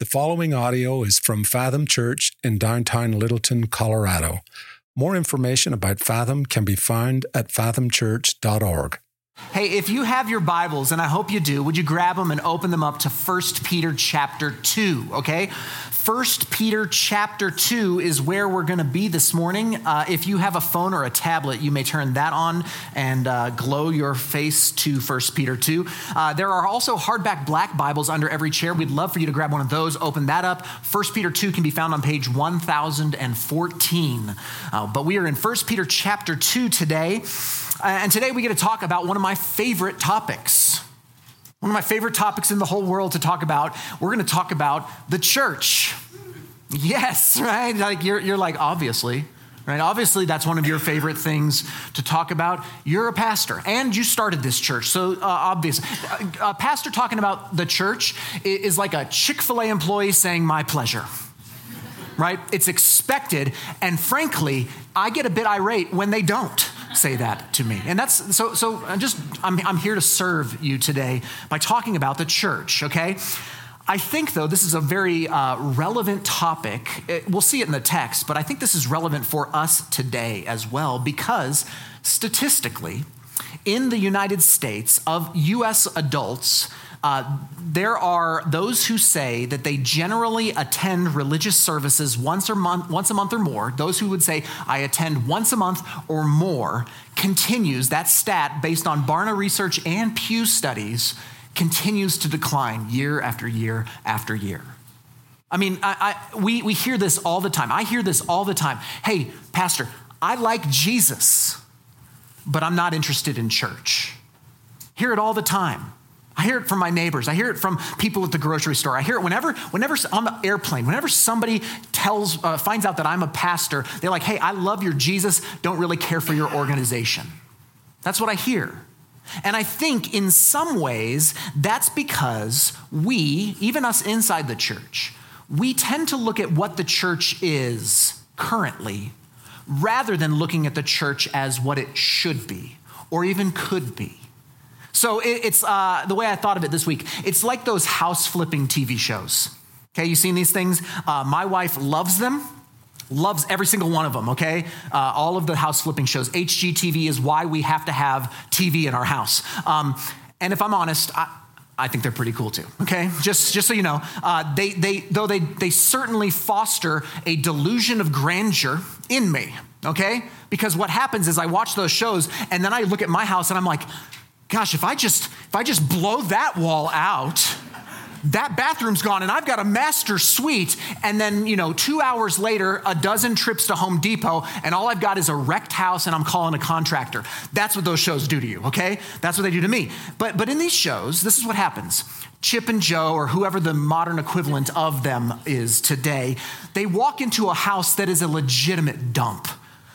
The following audio is from Fathom Church in downtown Littleton, Colorado. More information about Fathom can be found at fathomchurch.org. Hey, if you have your Bibles, and I hope you do, would you grab them and open them up to 1 Peter chapter 2, okay? 1 Peter chapter 2 is where we're going to be this morning. Uh, if you have a phone or a tablet, you may turn that on and uh, glow your face to 1 Peter 2. Uh, there are also hardback black Bibles under every chair. We'd love for you to grab one of those, open that up. 1 Peter 2 can be found on page 1014. Uh, but we are in 1 Peter chapter 2 today. Uh, and today we get to talk about one of my favorite topics. One of my favorite topics in the whole world to talk about. We're going to talk about the church. Yes, right? Like you're, you're like, obviously, right? Obviously, that's one of your favorite things to talk about. You're a pastor and you started this church. So, uh, obvious. A pastor talking about the church is like a Chick fil A employee saying, my pleasure right? It's expected. And frankly, I get a bit irate when they don't say that to me. And that's so, so I'm just, I'm, I'm here to serve you today by talking about the church, okay? I think, though, this is a very uh, relevant topic. It, we'll see it in the text, but I think this is relevant for us today as well because statistically, in the United States, of US adults, uh, there are those who say that they generally attend religious services once, or month, once a month or more. Those who would say, I attend once a month or more, continues, that stat based on Barna research and Pew studies, continues to decline year after year after year. I mean, I, I, we, we hear this all the time. I hear this all the time. Hey, Pastor, I like Jesus, but I'm not interested in church. Hear it all the time. I hear it from my neighbors. I hear it from people at the grocery store. I hear it whenever, whenever on the airplane, whenever somebody tells, uh, finds out that I'm a pastor, they're like, hey, I love your Jesus, don't really care for your organization. That's what I hear. And I think in some ways, that's because we, even us inside the church, we tend to look at what the church is currently rather than looking at the church as what it should be or even could be. So it's uh, the way I thought of it this week. It's like those house flipping TV shows. Okay, you seen these things? Uh, my wife loves them, loves every single one of them. Okay, uh, all of the house flipping shows. HGTV is why we have to have TV in our house. Um, and if I'm honest, I, I think they're pretty cool too. Okay, just just so you know, uh, they they though they they certainly foster a delusion of grandeur in me. Okay, because what happens is I watch those shows and then I look at my house and I'm like gosh, if I just if I just blow that wall out, that bathroom's gone and I've got a master suite. And then, you know, two hours later, a dozen trips to Home Depot, and all I've got is a wrecked house and I'm calling a contractor. That's what those shows do to you, okay? That's what they do to me. But, but in these shows, this is what happens. Chip and Jo, or whoever the modern equivalent of them is today, they walk into a house that is a legitimate dump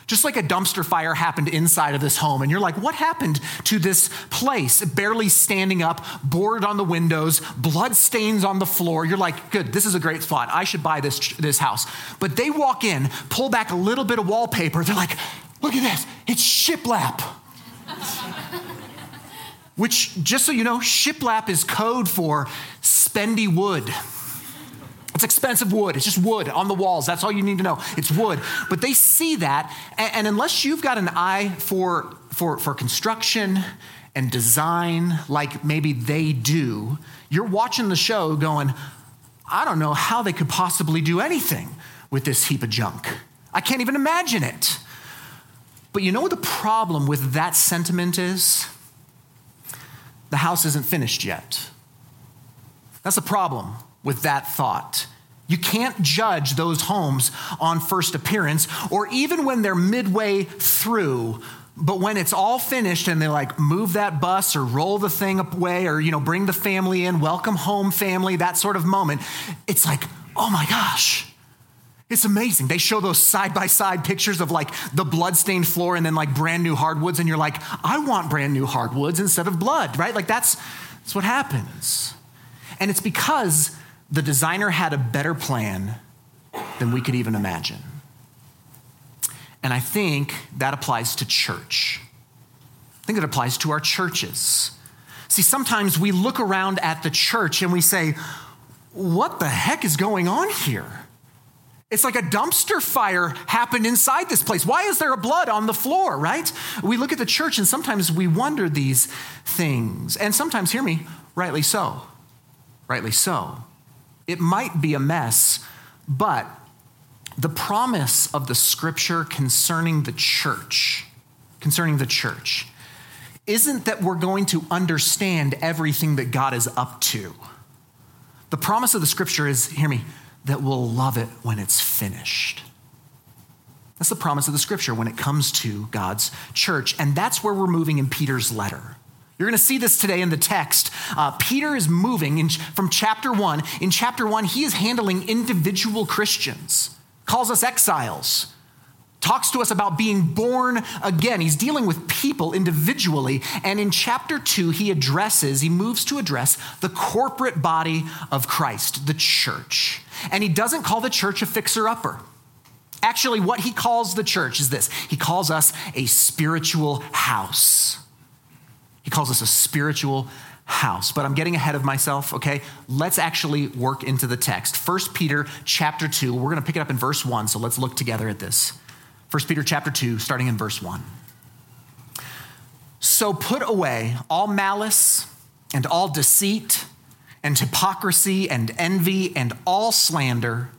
just like a dumpster fire happened inside of this home. And you're like, what happened to this place? Barely standing up, board on the windows, blood stains on the floor. You're like, good, this is a great spot. I should buy this, this house. But they walk in, pull back a little bit of wallpaper. They're like, look at this, it's shiplap. Which, just so you know, shiplap is code for spendy wood. It's expensive wood. It's just wood on the walls. That's all you need to know. It's wood. But they see that, and, and unless you've got an eye for, for, for construction and design like maybe they do, you're watching the show going, I don't know how they could possibly do anything with this heap of junk. I can't even imagine it. But you know what the problem with that sentiment is? The house isn't finished yet. That's the problem with that thought. You can't judge those homes on first appearance or even when they're midway through. But when it's all finished and they like move that bus or roll the thing away or, you know, bring the family in, welcome home family, that sort of moment, it's like, oh my gosh, it's amazing. They show those side by side pictures of like the blood-stained floor and then like brand new hardwoods, and you're like, I want brand new hardwoods instead of blood, right? Like that's, that's what happens. And it's because the designer had a better plan than we could even imagine. And I think that applies to church. I think it applies to our churches. See, sometimes we look around at the church and we say, what the heck is going on here? It's like a dumpster fire happened inside this place. Why is there a blood on the floor, right? We look at the church and sometimes we wonder these things. And sometimes, hear me, rightly so. Rightly so. It might be a mess, but the promise of the scripture concerning the church, concerning the church, isn't that we're going to understand everything that God is up to. The promise of the scripture is, hear me, that we'll love it when it's finished. That's the promise of the scripture when it comes to God's church. And that's where we're moving in Peter's letter. You're going to see this today in the text. Uh, Peter is moving in, from chapter one. In chapter one, he is handling individual Christians, calls us exiles, talks to us about being born again. He's dealing with people individually. And in chapter two, he addresses, he moves to address the corporate body of Christ, the church. And he doesn't call the church a fixer upper. Actually, what he calls the church is this he calls us a spiritual house. He calls us a spiritual house. But I'm getting ahead of myself, okay? Let's actually work into the text. 1 Peter chapter 2, we're going to pick it up in verse 1, so let's look together at this. 1 Peter chapter 2, starting in verse 1. So put away all malice and all deceit and hypocrisy and envy and all slander.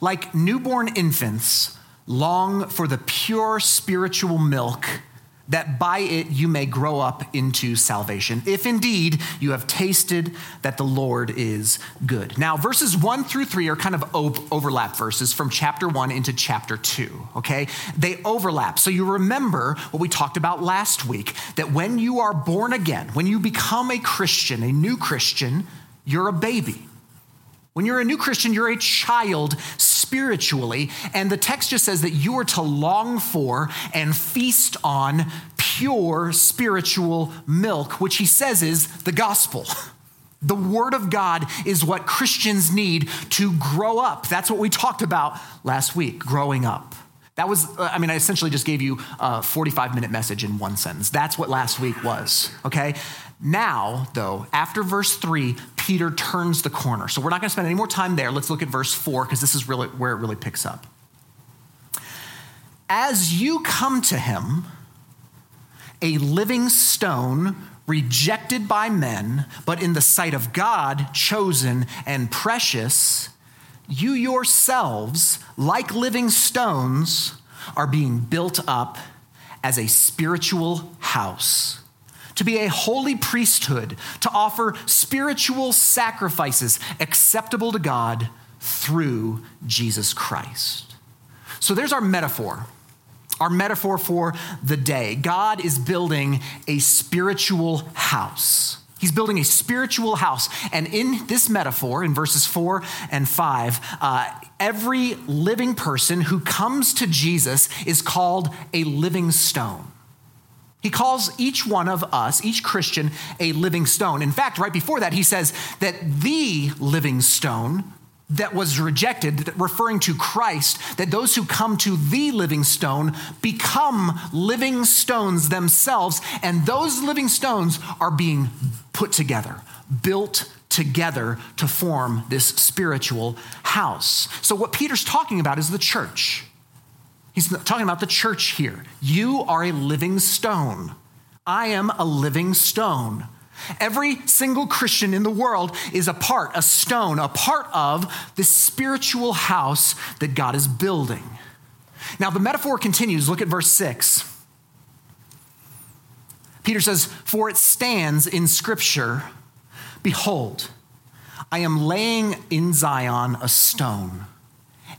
Like newborn infants, long for the pure spiritual milk that by it you may grow up into salvation, if indeed you have tasted that the Lord is good. Now, verses one through three are kind of overlap verses from chapter one into chapter two, okay? They overlap. So you remember what we talked about last week that when you are born again, when you become a Christian, a new Christian, you're a baby. When you're a new Christian, you're a child spiritually. And the text just says that you are to long for and feast on pure spiritual milk, which he says is the gospel. The word of God is what Christians need to grow up. That's what we talked about last week, growing up. That was, uh, I mean, I essentially just gave you a 45 minute message in one sentence. That's what last week was, okay? Now, though, after verse three, Peter turns the corner. So we're not going to spend any more time there. Let's look at verse four because this is really where it really picks up. As you come to him, a living stone rejected by men, but in the sight of God, chosen and precious, you yourselves, like living stones, are being built up as a spiritual house to be a holy priesthood, to offer spiritual sacrifices acceptable to God through Jesus Christ. So there's our metaphor. Our metaphor for the day. God is building a spiritual house. He's building a spiritual house. And in this metaphor, in verses four and five, uh, every living person who comes to Jesus is called a living stone. He calls each one of us, each Christian, a living stone. In fact, right before that, he says that the living stone that was rejected, referring to Christ, that those who come to the living stone become living stones themselves, and those living stones are being put together, built together to form this spiritual house. So, what Peter's talking about is the church. He's talking about the church here. You are a living stone. I am a living stone. Every single Christian in the world is a part, a stone, a part of the spiritual house that God is building. Now, the metaphor continues. Look at verse 6. Peter says, For it stands in Scripture, Behold, I am laying in Zion a stone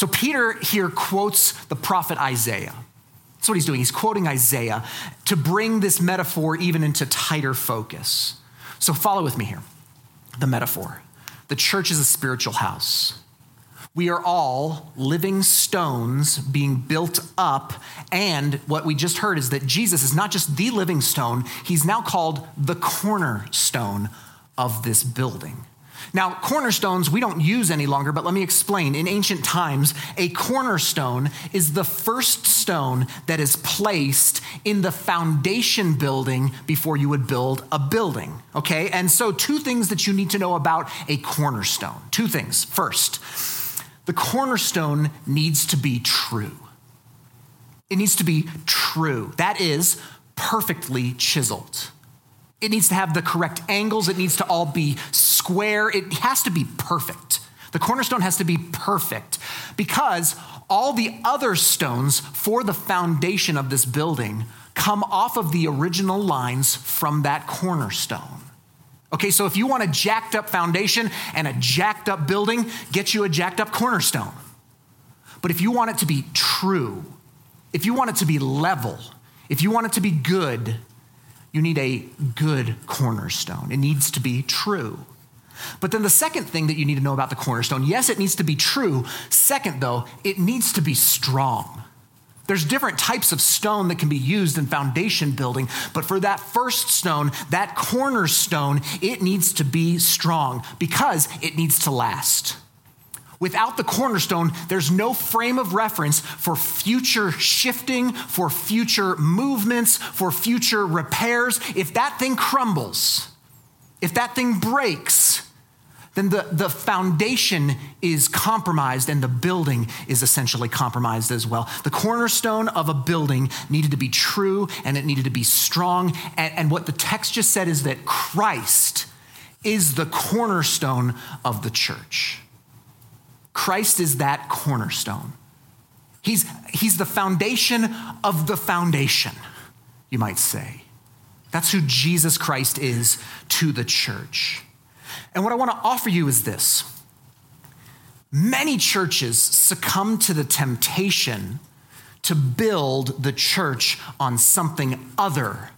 So Peter here quotes the prophet Isaiah. That's what he's doing. He's quoting Isaiah to bring this metaphor even into tighter focus. So follow with me here. The metaphor. The church is a spiritual house. We are all living stones being built up. And what we just heard is that Jesus is not just the living stone, he's now called the cornerstone of this building. Now, cornerstones we don't use any longer, but let me explain. In ancient times, a cornerstone is the first stone that is placed in the foundation building before you would build a building. Okay? And so, two things that you need to know about a cornerstone. Two things. First, the cornerstone needs to be true. It needs to be true. That is perfectly chiseled. It needs to have the correct angles. It needs to all be square. It has to be perfect. The cornerstone has to be perfect because all the other stones for the foundation of this building come off of the original lines from that cornerstone. Okay, so if you want a jacked up foundation and a jacked up building, get you a jacked up cornerstone. But if you want it to be true, if you want it to be level, if you want it to be good, you need a good cornerstone. It needs to be true. But then the second thing that you need to know about the cornerstone yes, it needs to be true. Second, though, it needs to be strong. There's different types of stone that can be used in foundation building, but for that first stone, that cornerstone, it needs to be strong because it needs to last. Without the cornerstone, there's no frame of reference for future shifting, for future movements, for future repairs. If that thing crumbles, if that thing breaks, then the, the foundation is compromised and the building is essentially compromised as well. The cornerstone of a building needed to be true and it needed to be strong. And, and what the text just said is that Christ is the cornerstone of the church. Christ is that cornerstone. He's, he's the foundation of the foundation, you might say. That's who Jesus Christ is to the church. And what I want to offer you is this many churches succumb to the temptation to build the church on something other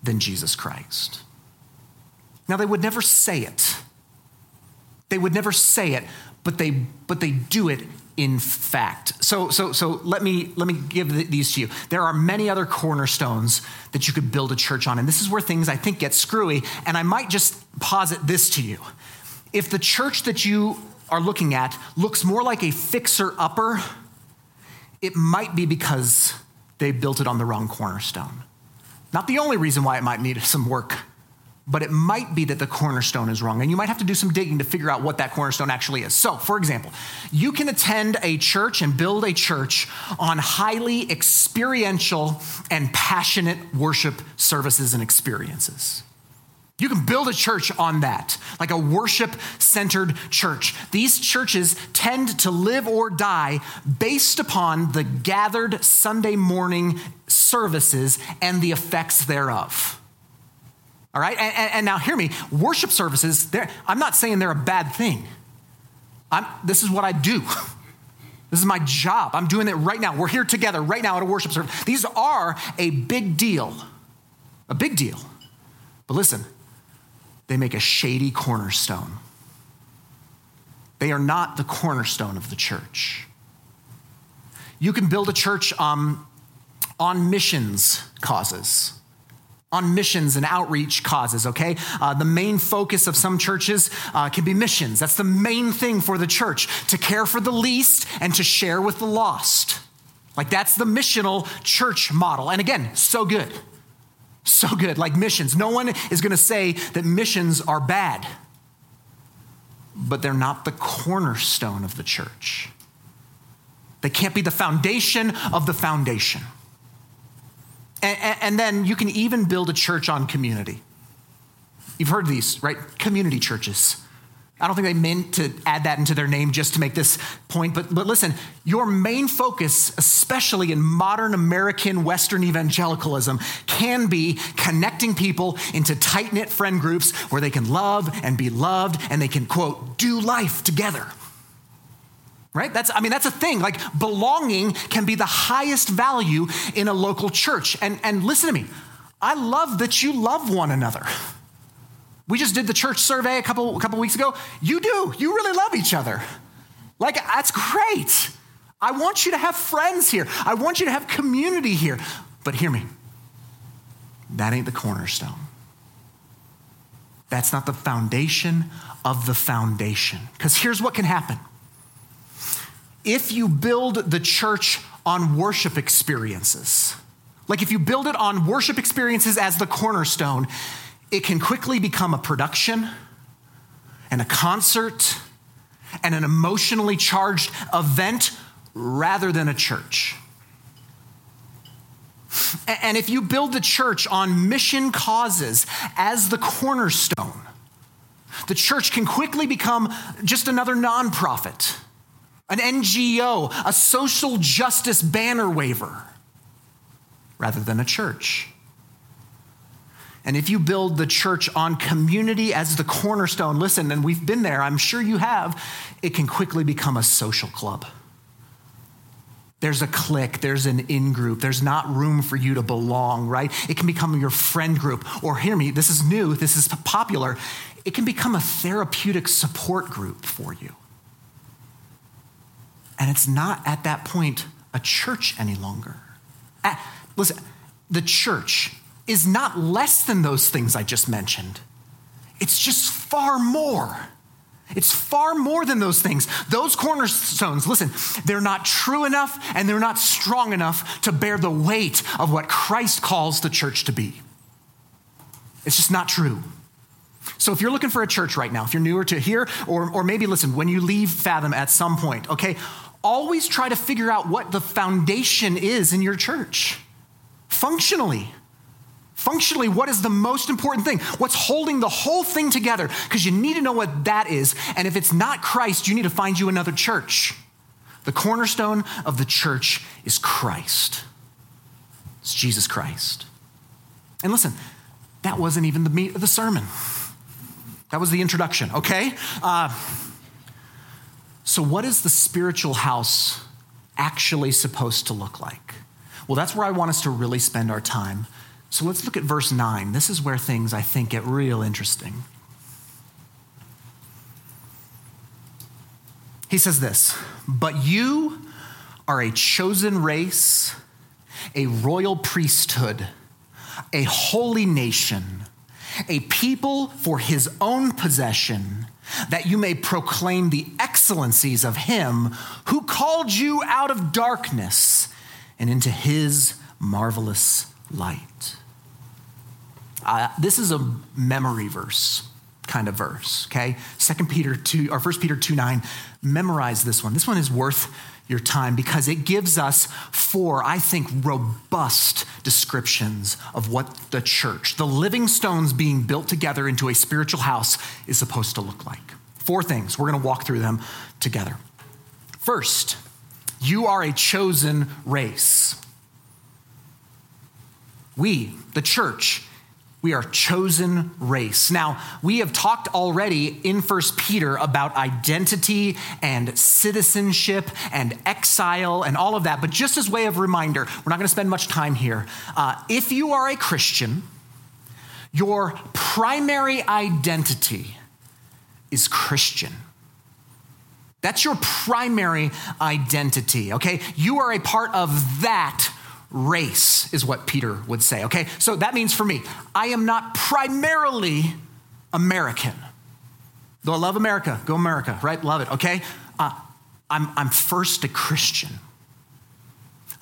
than Jesus Christ. Now, they would never say it. They would never say it, but they but they do it in fact. So so so let me let me give these to you. There are many other cornerstones that you could build a church on and this is where things I think get screwy and I might just posit this to you. If the church that you are looking at looks more like a fixer upper, it might be because they built it on the wrong cornerstone. Not the only reason why it might need some work but it might be that the cornerstone is wrong. And you might have to do some digging to figure out what that cornerstone actually is. So, for example, you can attend a church and build a church on highly experiential and passionate worship services and experiences. You can build a church on that, like a worship centered church. These churches tend to live or die based upon the gathered Sunday morning services and the effects thereof. All right? And, and, and now hear me worship services, I'm not saying they're a bad thing. I'm, this is what I do. This is my job. I'm doing it right now. We're here together right now at a worship service. These are a big deal. A big deal. But listen, they make a shady cornerstone. They are not the cornerstone of the church. You can build a church um, on missions causes on missions and outreach causes, okay? Uh, the main focus of some churches uh, can be missions. That's the main thing for the church to care for the least and to share with the lost. Like, that's the missional church model. And again, so good. So good. Like missions. No one is going to say that missions are bad, but they're not the cornerstone of the church. They can't be the foundation of the foundation. And, and, then you can even build a church on community. You've heard these, right? Community churches. I don't think they meant to add that into their name just to make this point, but, but listen, your main focus, especially in modern American Western evangelicalism, can be connecting people into tight knit friend groups where they can love and be loved and they can, quote, do life together right that's i mean that's a thing like belonging can be the highest value in a local church and and listen to me i love that you love one another we just did the church survey a couple a couple weeks ago you do you really love each other Like, that's great. I want you to have friends here. I want you to have community here. But hear me that ain't the cornerstone. That's not the foundation of the foundation. Because here's what can happen if you build the church on worship experiences, like if you build it on worship experiences as the cornerstone, it can quickly become a production and a concert and an emotionally charged event rather than a church. And if you build the church on mission causes as the cornerstone, the church can quickly become just another nonprofit, an NGO, a social justice banner waver, rather than a church. And if you build the church on community as the cornerstone, listen, and we've been there, I'm sure you have, it can quickly become a social club. There's a clique, there's an in group, there's not room for you to belong, right? It can become your friend group. Or hear me, this is new, this is popular. It can become a therapeutic support group for you. And it's not at that point a church any longer. Listen, the church is not less than those things I just mentioned, it's just far more. It's far more than those things. Those cornerstones, listen, they're not true enough and they're not strong enough to bear the weight of what Christ calls the church to be. It's just not true. So if you're looking for a church right now, if you're newer to here, or, or maybe listen, when you leave Fathom at some point, okay, always try to figure out what the foundation is in your church functionally. Functionally, what is the most important thing? What's holding the whole thing together? Because you need to know what that is. And if it's not Christ, you need to find you another church. The cornerstone of the church is Christ. It's Jesus Christ. And listen, that wasn't even the meat of the sermon. That was the introduction, okay? Uh, so, what is the spiritual house actually supposed to look like? Well, that's where I want us to really spend our time so let's look at verse 9. This is where things, I think, get real interesting. He says this But you are a chosen race, a royal priesthood, a holy nation, a people for his own possession, that you may proclaim the excellencies of him who called you out of darkness and into his marvelous light. Uh, this is a memory verse kind of verse, okay? Second Peter 2 or First Peter 2 9. Memorize this one. This one is worth your time because it gives us four, I think, robust descriptions of what the church, the living stones being built together into a spiritual house, is supposed to look like. Four things. We're going to walk through them together. First, you are a chosen race. We, the church, we are chosen race. Now, we have talked already in First Peter about identity and citizenship and exile and all of that. But just as way of reminder, we're not going to spend much time here. Uh, if you are a Christian, your primary identity is Christian. That's your primary identity, okay? You are a part of that race, is what Peter would say, okay? So that means for me, I am not primarily American. Though I love America, go America, right? Love it, okay? Uh, I'm, I'm first a Christian.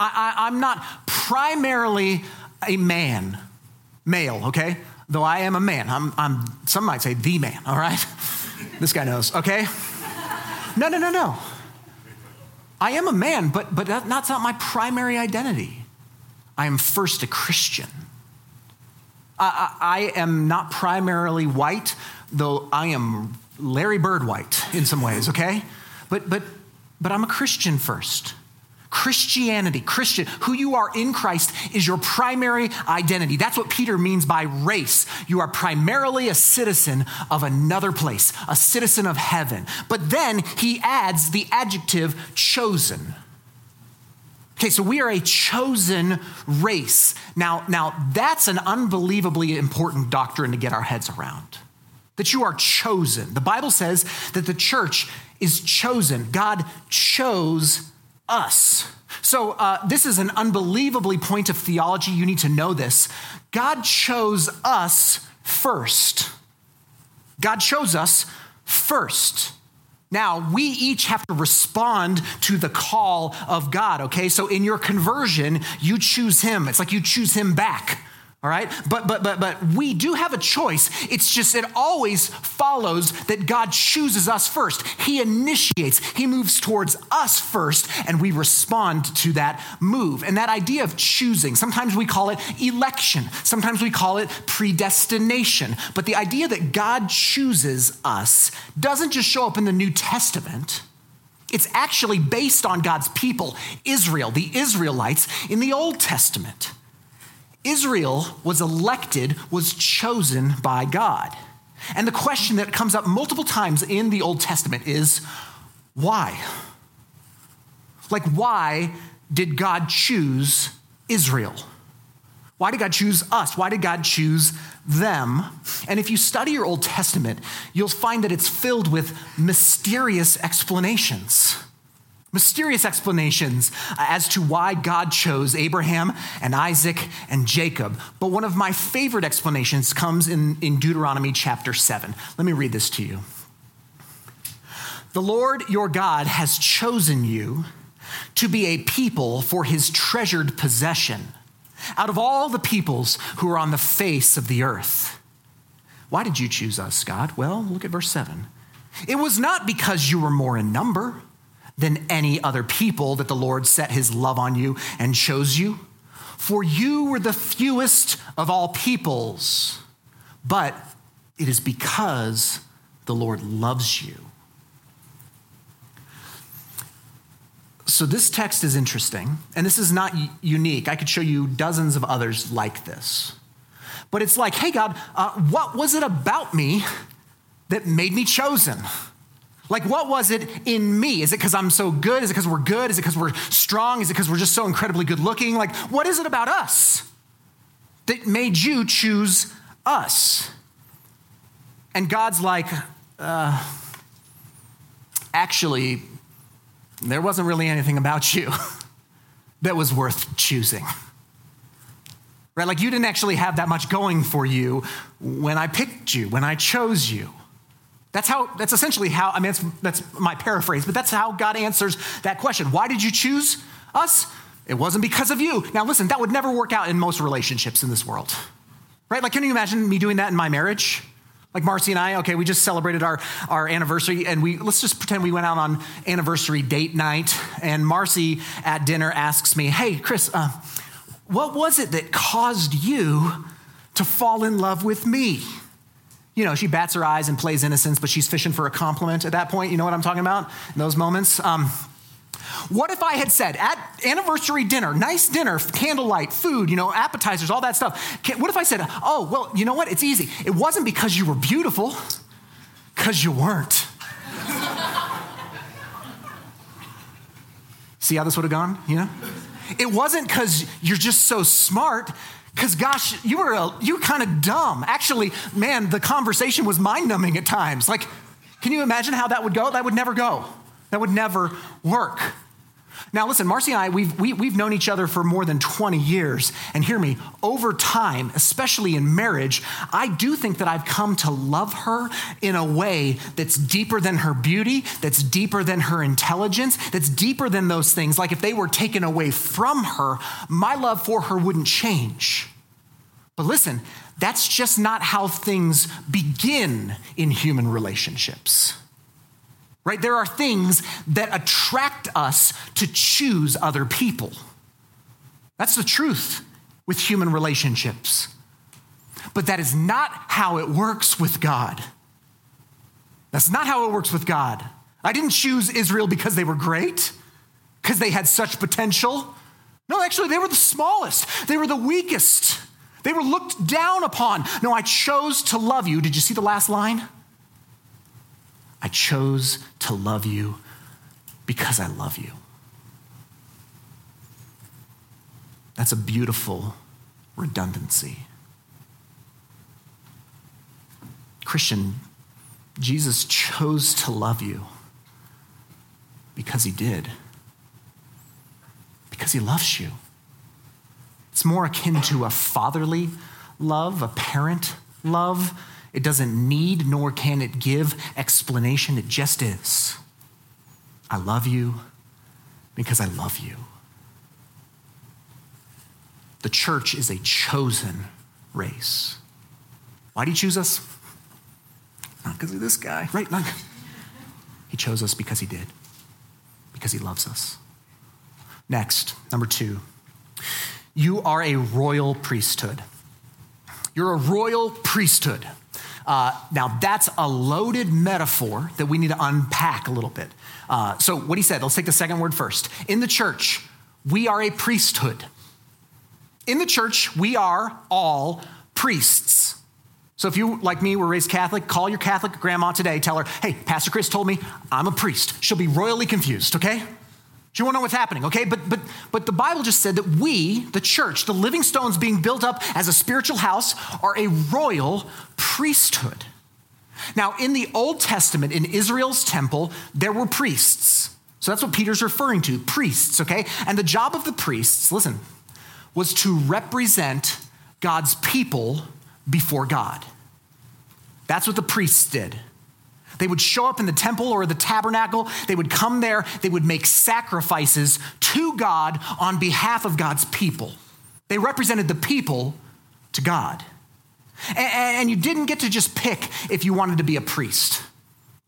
I, am not primarily a man, male, okay? Though I am a man. I'm, I'm, some might say the man, all right? this guy knows, okay? No, no, no, no. I am a man, but, but that, that's not my primary identity. I am first a Christian. I, I, I am not primarily white, though I am Larry Bird white in some ways, okay? But, but, but I'm a Christian first. Christianity, Christian, who you are in Christ is your primary identity. That's what Peter means by race. You are primarily a citizen of another place, a citizen of heaven. But then he adds the adjective chosen. Okay, so we are a chosen race. Now, now that's an unbelievably important doctrine to get our heads around. That you are chosen. The Bible says that the church is chosen. God chose us. So, uh, this is an unbelievably point of theology. You need to know this. God chose us first. God chose us first. Now, we each have to respond to the call of God, okay? So in your conversion, you choose him. It's like you choose him back. All right? But but but but we do have a choice. It's just it always follows that God chooses us first. He initiates. He moves towards us first and we respond to that move. And that idea of choosing, sometimes we call it election. Sometimes we call it predestination. But the idea that God chooses us doesn't just show up in the New Testament. It's actually based on God's people, Israel, the Israelites in the Old Testament. Israel was elected, was chosen by God. And the question that comes up multiple times in the Old Testament is why? Like, why did God choose Israel? Why did God choose us? Why did God choose them? And if you study your Old Testament, you'll find that it's filled with mysterious explanations mysterious explanations uh, as to why God chose Abraham and Isaac and Jacob. But one of my favorite explanations comes in, in Deuteronomy chapter 7. Let me read this to you. The Lord your God has chosen you to be a people for his treasured possession out of all the peoples who are on the face of the earth. Why did you choose us, God? Well, look at verse 7. It was not because you were more in number than any other people that the Lord set his love on you and chose you. For you were the fewest of all peoples, but it is because the Lord loves you. So, this text is interesting, and this is not unique. I could show you dozens of others like this. But it's like, hey, God, uh, what was it about me that made me chosen? Like, what was it in me? Is it because I'm so good? Is it because we're good? Is it because we're strong? Is it because we're just so incredibly good looking? Like, what is it about us that made you choose us? And God's like, uh, actually, there wasn't really anything about you that was worth choosing. Right? Like, you didn't actually have that much going for you when I picked you, when I chose you. That's how, that's essentially how, I mean, that's, that's my paraphrase, but that's how God answers that question. Why did you choose us? It wasn't because of you. Now, listen, that would never work out in most relationships in this world, right? Like, can you imagine me doing that in my marriage? Like Marcy and I, okay, we just celebrated our, our anniversary, and we let's just pretend we went out on anniversary date night. And Marcy at dinner asks me, Hey, Chris, uh, what was it that caused you to fall in love with me? You know, she bats her eyes and plays innocence, but she's fishing for a compliment at that point. You know what I'm talking about in those moments? Um, what if I had said at anniversary dinner, nice dinner, candlelight, food, you know, appetizers, all that stuff? What if I said, oh, well, you know what? It's easy. It wasn't because you were beautiful, because you weren't. See how this would have gone, you know? It wasn't because you're just so smart. Because gosh, you were a, you kind of dumb. Actually, man, the conversation was mind-numbing at times. Like, can you imagine how that would go? That would never go. That would never work. Now, listen, Marcy and I, we've, we, have we have known each other for more than 20 years. And hear me, over time, especially in marriage, I do think that I've come to love her in a way that's deeper than her beauty, that's deeper than her intelligence, that's deeper than those things. Like if they were taken away from her, my love for her wouldn't change. But listen, that's just not how things begin in human relationships right? There are things that attract us to choose other people. That's the truth with human relationships. But that is not how it works with God. That's not how it works with God. I didn't choose Israel because they were great, because they had such potential. No, actually, they were the smallest, they were the weakest, they were looked down upon. No, I chose to love you. Did you see the last line? I chose to love you because I love you. That's a beautiful redundancy. Christian, Jesus chose to love you Because he did. Because he loves you. It's more akin to a fatherly love, a parent love. It doesn't need nor can it give explanation, it just is. I love you because I love you. The church is a chosen race. Why do you choose us? Not because of this guy, right? Not, he chose us because he did, because he loves us. Next, number two, you are a royal priesthood. You're a royal priesthood. Uh, now, that's a loaded metaphor that we need to unpack a little bit. Uh, so, what he said, let's take the second word first. In the church, we are a priesthood. In the church, we are all priests. So, if you, like me, were raised Catholic, call your Catholic grandma today, tell her, hey, Pastor Chris told me I'm a priest. She'll be royally confused, okay? She won't know what's happening, okay? But, but, but the Bible just said that we, the church, the living stones being built up as a spiritual house, are a royal priesthood. Now, in the Old Testament, in Israel's temple, there were priests. So that's what Peter's referring to priests, okay? And the job of the priests, listen, was to represent God's people before God. That's what the priests did. They would show up in the temple or the tabernacle. They would come there. They would make sacrifices to God on behalf of God's people. They represented the people to God. And, you didn't get to just pick if you wanted to be a priest.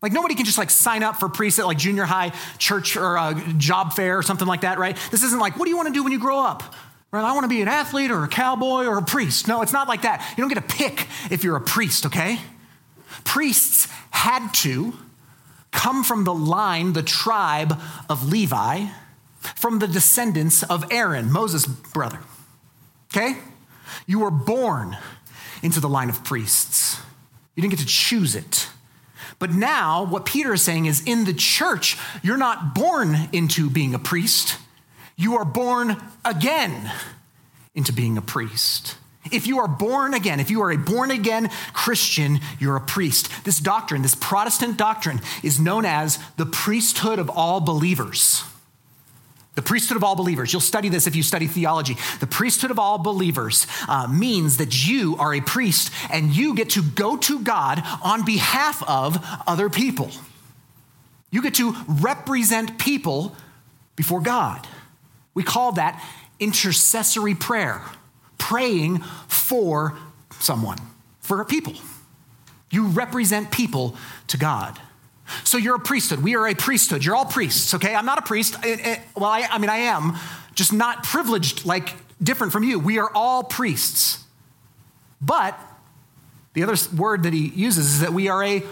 Like nobody can just like sign up for priest at like junior high church or a job fair or something like that, right? This isn't like, what do you want to do when you grow up? Right? I want to be an athlete or a cowboy or a priest. No, it's not like that. You don't get to pick if you're a priest, okay? Priests had to come from the line, the tribe of Levi, from the descendants of Aaron, Moses' brother. Okay? You were born into the line of priests. You didn't get to choose it. But now, what Peter is saying is in the church, you're not born into being a priest, you are born again into being a priest. If you are born again, if you are a born again Christian, you're a priest. This doctrine, this Protestant doctrine, is known as the priesthood of all believers. The priesthood of all believers. You'll study this if you study theology. The priesthood of all believers uh, means that you are a priest and you get to go to God on behalf of other people. You get to represent people before God. We call that intercessory prayer praying for someone, for a people. You represent people to God. So you're a priesthood. We are a priesthood. You're all priests, okay? I'm not a priest. Eh, eh, well, I, I mean, I am, just not privileged, like different from you. We are all priests. But the other word that he uses is that we are a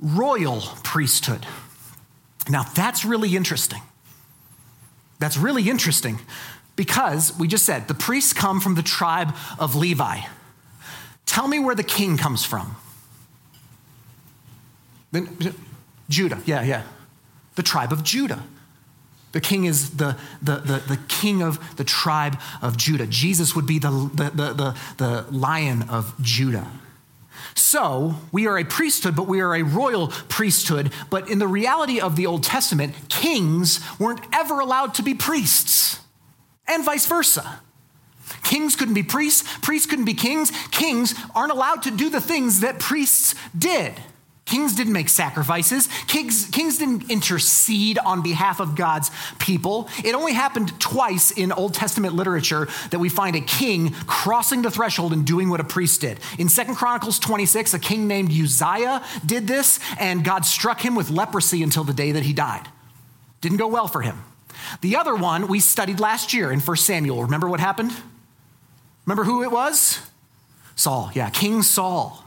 royal priesthood. Now, that's really interesting. That's really interesting because we just said the priests come from the tribe of Levi. Tell me where the king comes from. Then, Judah, yeah, yeah. The tribe of Judah. The king is the, the, the, the, king of the tribe of Judah. Jesus would be the, the, the, the, the lion of Judah. So, we are a priesthood, but we are a royal priesthood. But in the reality of the Old Testament, kings weren't ever allowed to be priests and vice versa. Kings couldn't be priests, priests couldn't be kings. Kings aren't allowed to do the things that priests did. Kings didn't make sacrifices. Kings, kings didn't intercede on behalf of God's people. It only happened twice in Old Testament literature that we find a king crossing the threshold and doing what a priest did. In Second Chronicles 26, a king named Uzziah did this, and God struck him with leprosy until the day that he died. Didn't go well for him. The other one we studied last year in 1 Samuel. Remember what happened? Remember who it was? Saul. Yeah, King Saul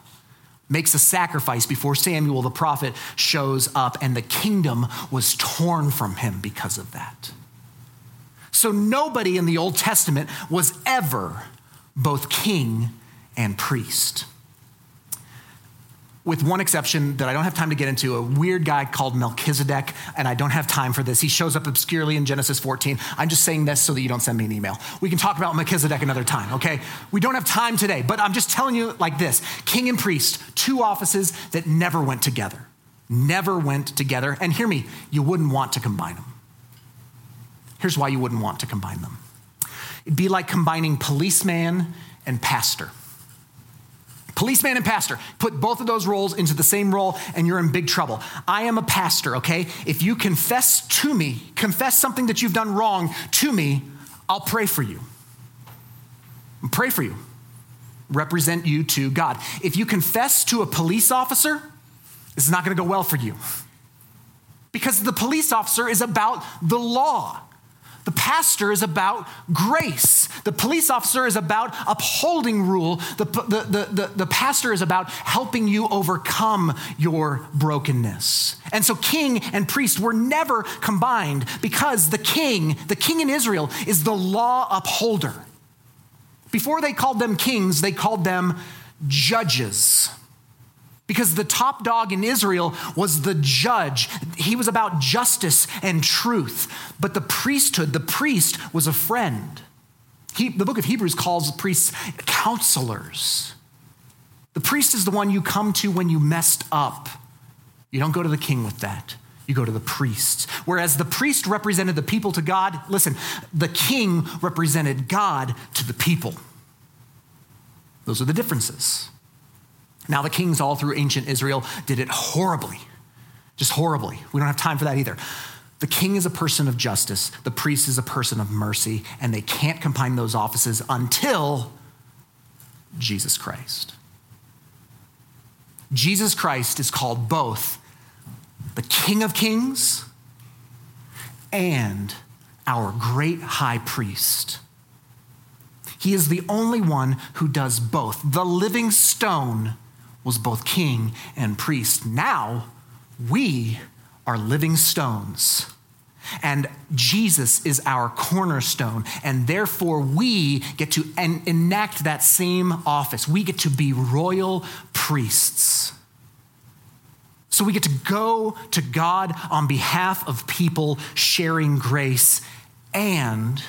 makes a sacrifice before Samuel the prophet shows up, and the kingdom was torn from him because of that. So nobody in the Old Testament was ever both king and priest with one exception that I don't have time to get into, a weird guy called Melchizedek, and I don't have time for this. He shows up obscurely in Genesis 14. I'm just saying this so that you don't send me an email. We can talk about Melchizedek another time, okay? We don't have time today, but I'm just telling you like this king and priest, two offices that never went together. Never went together. And hear me, you wouldn't want to combine them. Here's why you wouldn't want to combine them it'd be like combining policeman and pastor. Policeman and pastor. Put both of those roles into the same role and you're in big trouble. I am a pastor, okay? If you confess to me, confess something that you've done wrong to me, I'll pray for you. Pray for you. Represent you to God. If you confess to a police officer, this is not going to go well for you. Because the police officer is about the law. The pastor is about grace. The police officer is about upholding rule. The, the, the, the, the pastor is about helping you overcome your brokenness. And so, king and priest were never combined because the king, the king in Israel, is the law upholder. Before they called them kings, they called them judges because the top dog in Israel was the judge. He was about justice and truth. But the priesthood, the priest, was a friend. He, the book of Hebrews calls the priests counselors. The priest is the one you come to when you messed up. You don't go to the king with that. You go to the priest. Whereas the priest represented the people to God, listen, the king represented God to the people. Those are the differences. Now, the kings all through ancient Israel did it horribly, just horribly. We don't have time for that either. The king is a person of justice, the priest is a person of mercy, and they can't combine those offices until Jesus Christ. Jesus Christ is called both the King of Kings and our great high priest. He is the only one who does both. The living stone was both king and priest. Now we are living stones. And Jesus is our cornerstone. And therefore, we get to en- enact that same office. We get to be royal priests. So we get to go to God on behalf of people sharing grace. And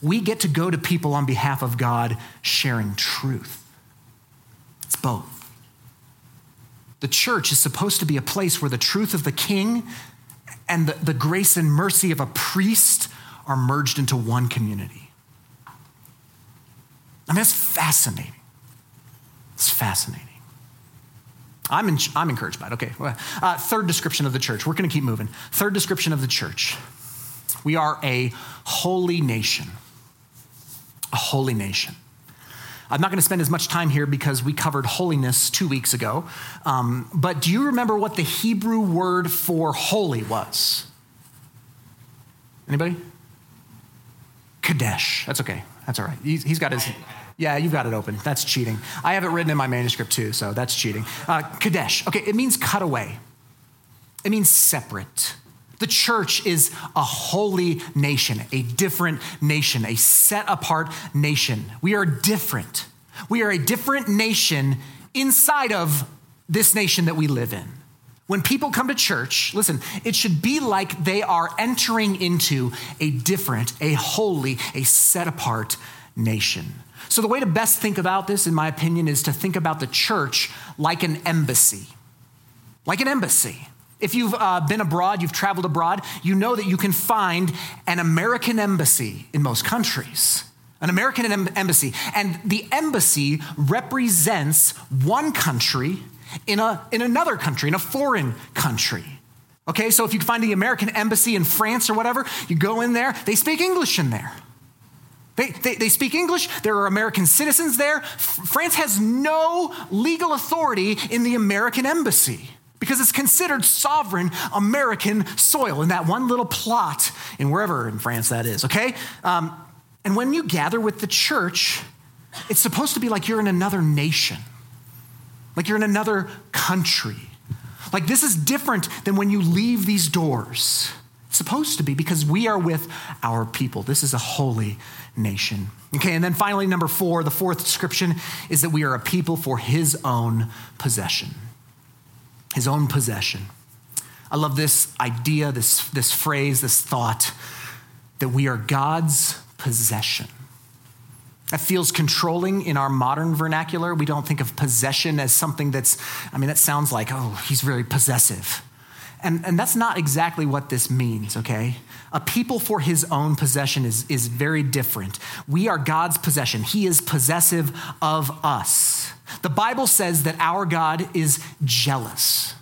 we get to go to people on behalf of God sharing truth. It's both. The church is supposed to be a place where the truth of the king and the, the grace and mercy of a priest are merged into one community. I mean, that's fascinating. It's fascinating. I'm, in, I'm encouraged by it. Okay. Uh, third description of the church. We're going to keep moving. Third description of the church. We are a holy nation. A holy nation. I'm not going to spend as much time here because we covered holiness two weeks ago. Um, but do you remember what the Hebrew word for holy was? Anybody? Kadesh. That's okay. That's all right. He's, he's got his. Yeah, you've got it open. That's cheating. I have it written in my manuscript too, so that's cheating. Uh, Kadesh. Okay, it means cut away. It means separate. The church is a holy nation, a different nation, a set apart nation. We are different. We are a different nation inside of this nation that we live in. When people come to church, listen, it should be like they are entering into a different, a holy, a set apart nation. So, the way to best think about this, in my opinion, is to think about the church like an embassy. Like an embassy. If you've uh, been abroad, you've traveled abroad, you know that you can find an American embassy in most countries. An American em- embassy. And the embassy represents one country in, a, in another country, in a foreign country. Okay, so if you find the American embassy in France or whatever, you go in there, they speak English in there. They, they, they, speak English. There are American citizens there. France has no legal authority in the American embassy because it's considered sovereign American soil in that one little plot in wherever in France that is, okay? Um, and when you gather with the church, it's supposed to be like you're in another nation, like you're in another country. Like this is different than when you leave these doors. It's supposed to be because we are with our people. This is a holy nation. Okay, and then finally, number four, the fourth description is that we are a people for his own possession his own possession. I love this idea, this, this phrase, this thought that we are God's possession. That feels controlling in our modern vernacular. We don't think of possession as something that's, I mean, that sounds like, oh, he's really possessive. And, and that's not exactly what this means, okay? A people for his own possession is, is very different. We are God's possession, he is possessive of us. The Bible says that our God is jealous.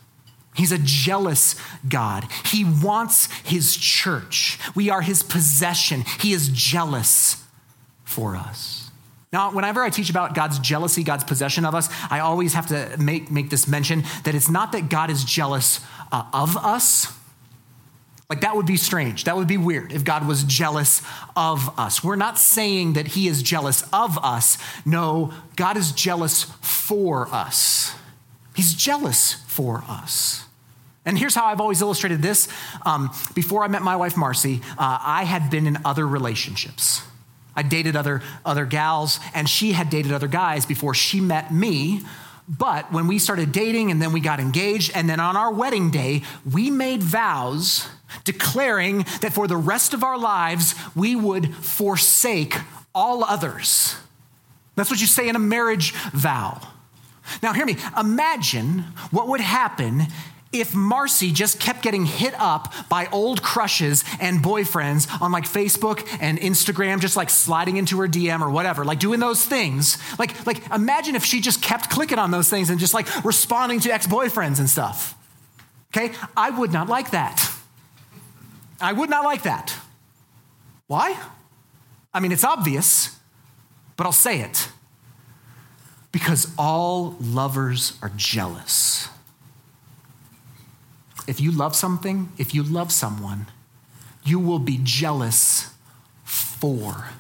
He's a jealous God. He wants his church. We are his possession. He is jealous for us. Now, whenever I teach about God's jealousy, God's possession of us, I always have to make, make this mention that it's not that God is jealous uh, of us. Like, that would be strange. That would be weird if God was jealous of us. We're not saying that He is jealous of us. No, God is jealous for us. He's jealous for us. And here's how I've always illustrated this. Um, before I met my wife, Marcy, uh, I had been in other relationships. I dated other, other gals, and she had dated other guys before she met me. But when we started dating and then we got engaged, and then on our wedding day, we made vows declaring that for the rest of our lives, we would forsake all others. That's what you say in a marriage vow. Now, hear me. Imagine what would happen if Marcy just kept getting hit up by old crushes and boyfriends on like Facebook and Instagram, just like sliding into her DM or whatever, like doing those things. Like, like imagine if she just kept clicking on those things and just like responding to ex-boyfriends and stuff. Okay? I would not like that. I would not like that. Why? I mean, it's obvious, but I'll say it. Because all lovers are jealous if you love something, if you love someone, you will be jealous for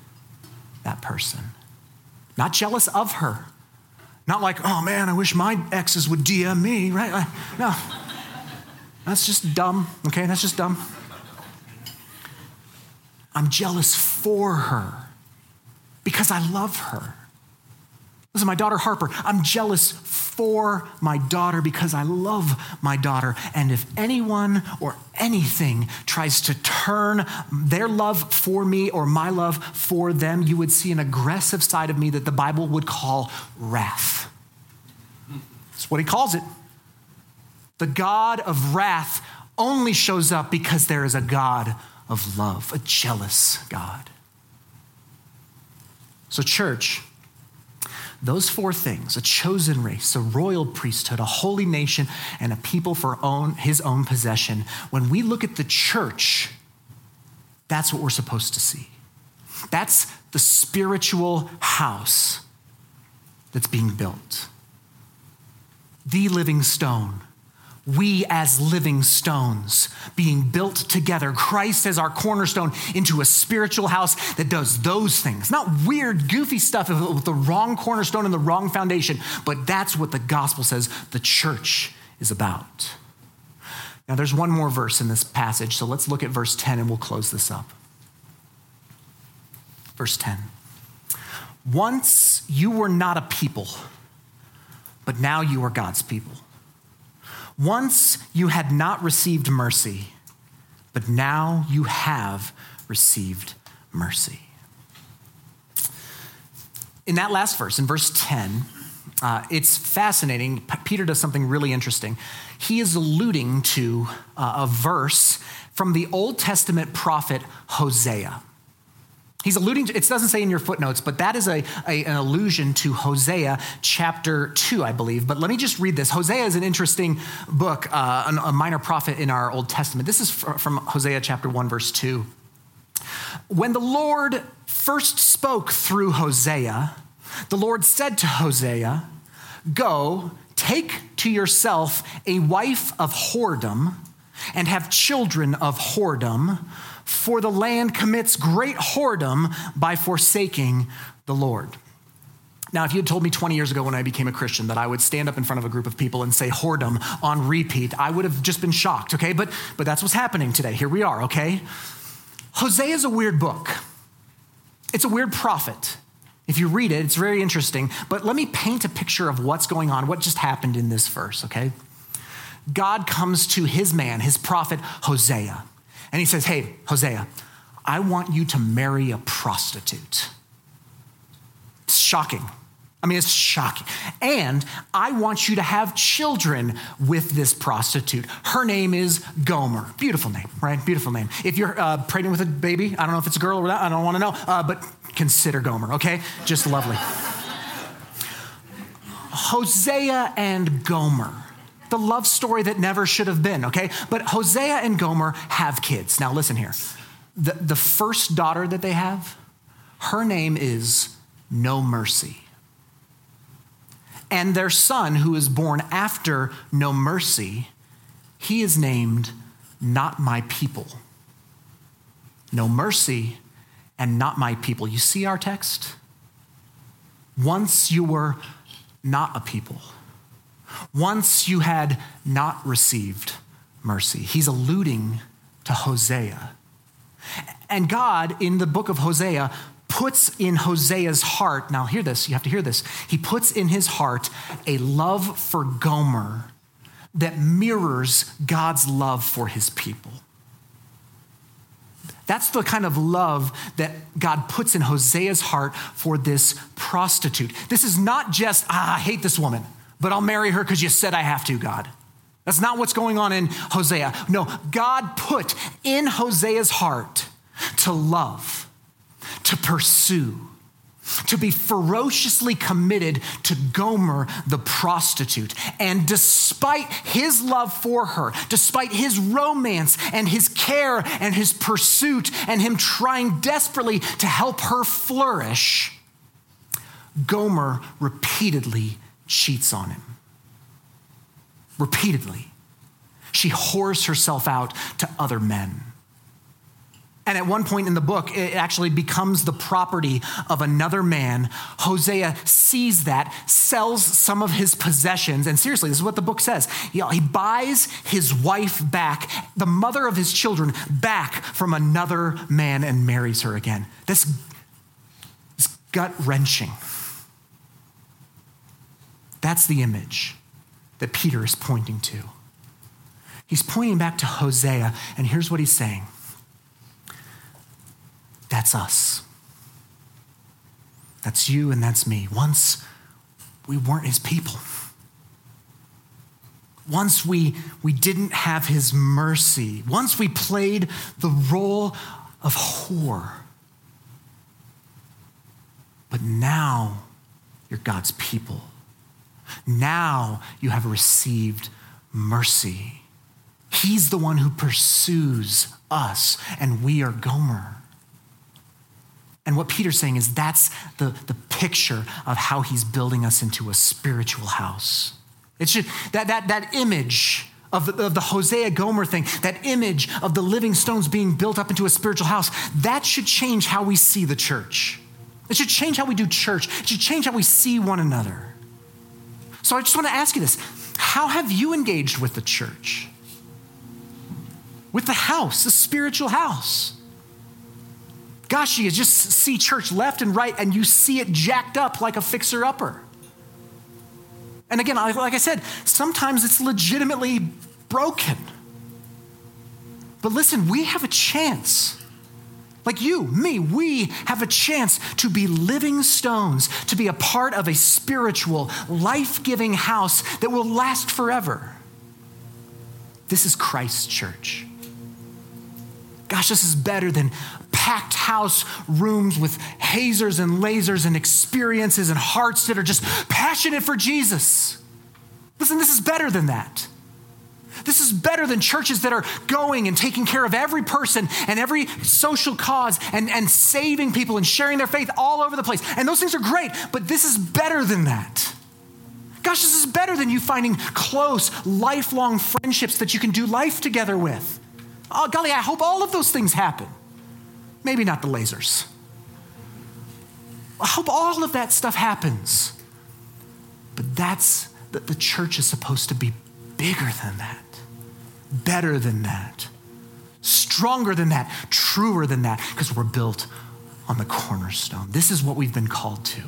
that person. Not jealous of her. Not like, oh man, I wish my exes would DM me, right? No. That's just dumb, okay? That's just dumb. I'm jealous for her because I love her. Listen, my daughter Harper, I'm jealous for my daughter because I love my daughter. And if anyone or anything tries to turn their love for me or my love for them, you would see an aggressive side of me that the Bible would call wrath. That's what he calls it. The God of wrath only shows up because there is a God of love, a jealous God. So, church, those four things a chosen race, a royal priesthood, a holy nation, and a people for own, his own possession. When we look at the church, that's what we're supposed to see. That's the spiritual house that's being built. The living stone we as living stones being built together, Christ as our cornerstone into a spiritual house that does those things. Not weird, goofy stuff with the wrong cornerstone and the wrong foundation, but that's what the gospel says the church is about. Now, there's one more verse in this passage, so let's look at verse 10 and we'll close this up. Verse 10. Once you were not a people, but now you are God's people. Once you had not received mercy, but now you have received mercy. In that last verse, in verse 10, uh, it's fascinating. Peter does something really interesting. He is alluding to uh, a verse from the Old Testament prophet Hosea. He's alluding to, it doesn't say in your footnotes, but that is a, a, an allusion to Hosea chapter 2, I believe. But let me just read this. Hosea is an interesting book, uh, a minor prophet in our Old Testament. This is from Hosea chapter 1, verse 2. When the Lord first spoke through Hosea, the Lord said to Hosea, Go, take to yourself a wife of whoredom and have children of whoredom for the land commits great whoredom by forsaking the Lord. Now, if you had told me 20 years ago when I became a Christian that I would stand up in front of a group of people and say whoredom on repeat, I would have just been shocked, okay? But, but that's what's happening today. Here we are, okay? Hosea is a weird book. It's a weird prophet. If you read it, it's very interesting. But let me paint a picture of what's going on, what just happened in this verse, okay? God comes to his man, his prophet Hosea. And he says, Hey, Hosea, I want you to marry a prostitute. It's shocking. I mean, it's shocking. And I want you to have children with this prostitute. Her name is Gomer. Beautiful name, right? Beautiful name. If you're uh, pregnant with a baby, I don't know if it's a girl or not, I don't want to know, uh, but consider Gomer, okay? Just lovely. Hosea and Gomer. The love story that never should have been, okay? But Hosea and Gomer have kids. Now, listen here. The, the first daughter that they have, her name is No Mercy and their son, who is born after no mercy, he is named Not My People. No mercy and not my people. You see our text? Once you were not a people, once you had not received mercy. He's alluding to Hosea. And God, in the book of Hosea, puts in Hosea's heart, now hear this, you have to hear this. He puts in his heart a love for Gomer that mirrors God's love for his people. That's the kind of love that God puts in Hosea's heart for this prostitute. This is not just, ah, I hate this woman, but I'll marry her because you said I have to, God. That's not what's going on in Hosea. No, God put in Hosea's heart to love to pursue, to be ferociously committed to Gomer, the prostitute. And despite his love for her, despite his romance and his care and his pursuit, and him trying desperately to help her flourish, Gomer repeatedly cheats on him. Repeatedly. She whores herself out to other men. And at one point in the book, it actually becomes the property of another man. Hosea sees that, sells some of his possessions. And seriously, this is what the book says. He buys his wife back, the mother of his children, back from another man and marries her again. This is gut wrenching. That's the image that Peter is pointing to. He's pointing back to Hosea, and here's what he's saying that's us. That's you and that's me. Once we weren't his people. Once we, we didn't have his mercy. Once we played the role of whore. But now you're God's people. Now you have received mercy. He's the one who pursues us, and we are Gomer. And what Peter's saying is that's the, the picture of how he's building us into a spiritual house. It's just that, that, that image of the, of the Hosea Gomer thing, that image of the living stones being built up into a spiritual house, that should change how we see the church. It should change how we do church. It should change how we see one another. So I just want to ask you this How have you engaged with the church? With the house, the spiritual house? Gosh, you just see church left and right and you see it jacked up like a fixer upper. And again, like I said, sometimes it's legitimately broken. But listen, we have a chance. Like you, me, we have a chance to be living stones, to be a part of a spiritual, life giving house that will last forever. This is Christ's church. Gosh, this is better than packed house rooms with hazers and lasers and experiences and hearts that are just passionate for Jesus. Listen, this is better than that. This is better than churches that are going and taking care of every person and every social cause and, and saving people and sharing their faith all over the place. And those things are great, but this is better than that. Gosh, this is better than you finding close, lifelong friendships that you can do life together with. Oh, golly, I hope all of those things happen. Maybe not the lasers. I hope all of that stuff happens. But that's that the church is supposed to be bigger than that, better than that, stronger than that, truer than that, because we're built on the cornerstone. This is what we've been called to.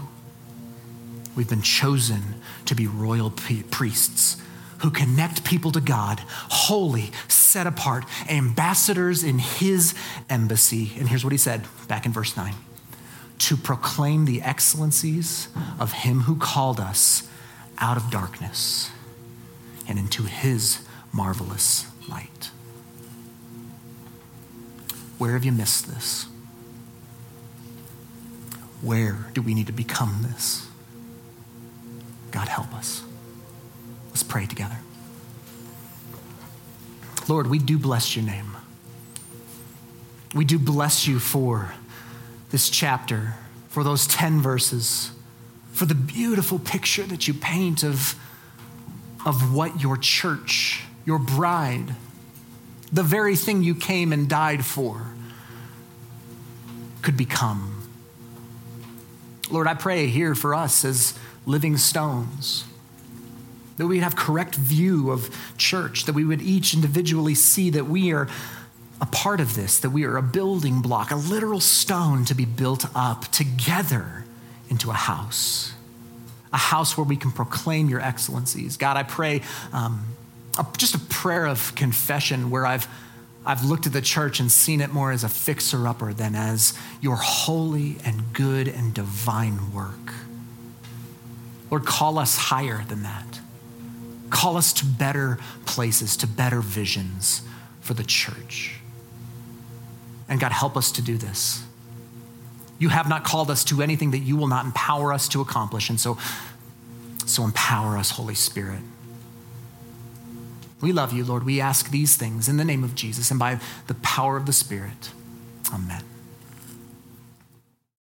We've been chosen to be royal priests who connect people to God, holy, set apart, ambassadors in his embassy. And here's what he said back in verse 9 to proclaim the excellencies of him who called us out of darkness and into his marvelous light. Where have you missed this? Where do we need to become this? God, help us. Let's pray together. Lord, we do bless your name. We do bless you for this chapter, for those 10 verses, for the beautiful picture that you paint of, of what your church, your bride, the very thing you came and died for, could become. Lord, I pray here for us as living stones that we'd have correct view of church, that we would each individually see that we are a part of this, that we are a building block, a literal stone to be built up together into a house, a house where we can proclaim your excellencies. God, I pray um, a, just a prayer of confession where I've I've looked at the church and seen it more as a fixer upper than as your holy and good and divine work. Lord, call us higher than that. Call us to better places, to better visions for the church. And God, help us to do this. You have not called us to anything that you will not empower us to accomplish. And so, so empower us, Holy Spirit. We love you, Lord. We ask these things in the name of Jesus and by the power of the Spirit. Amen.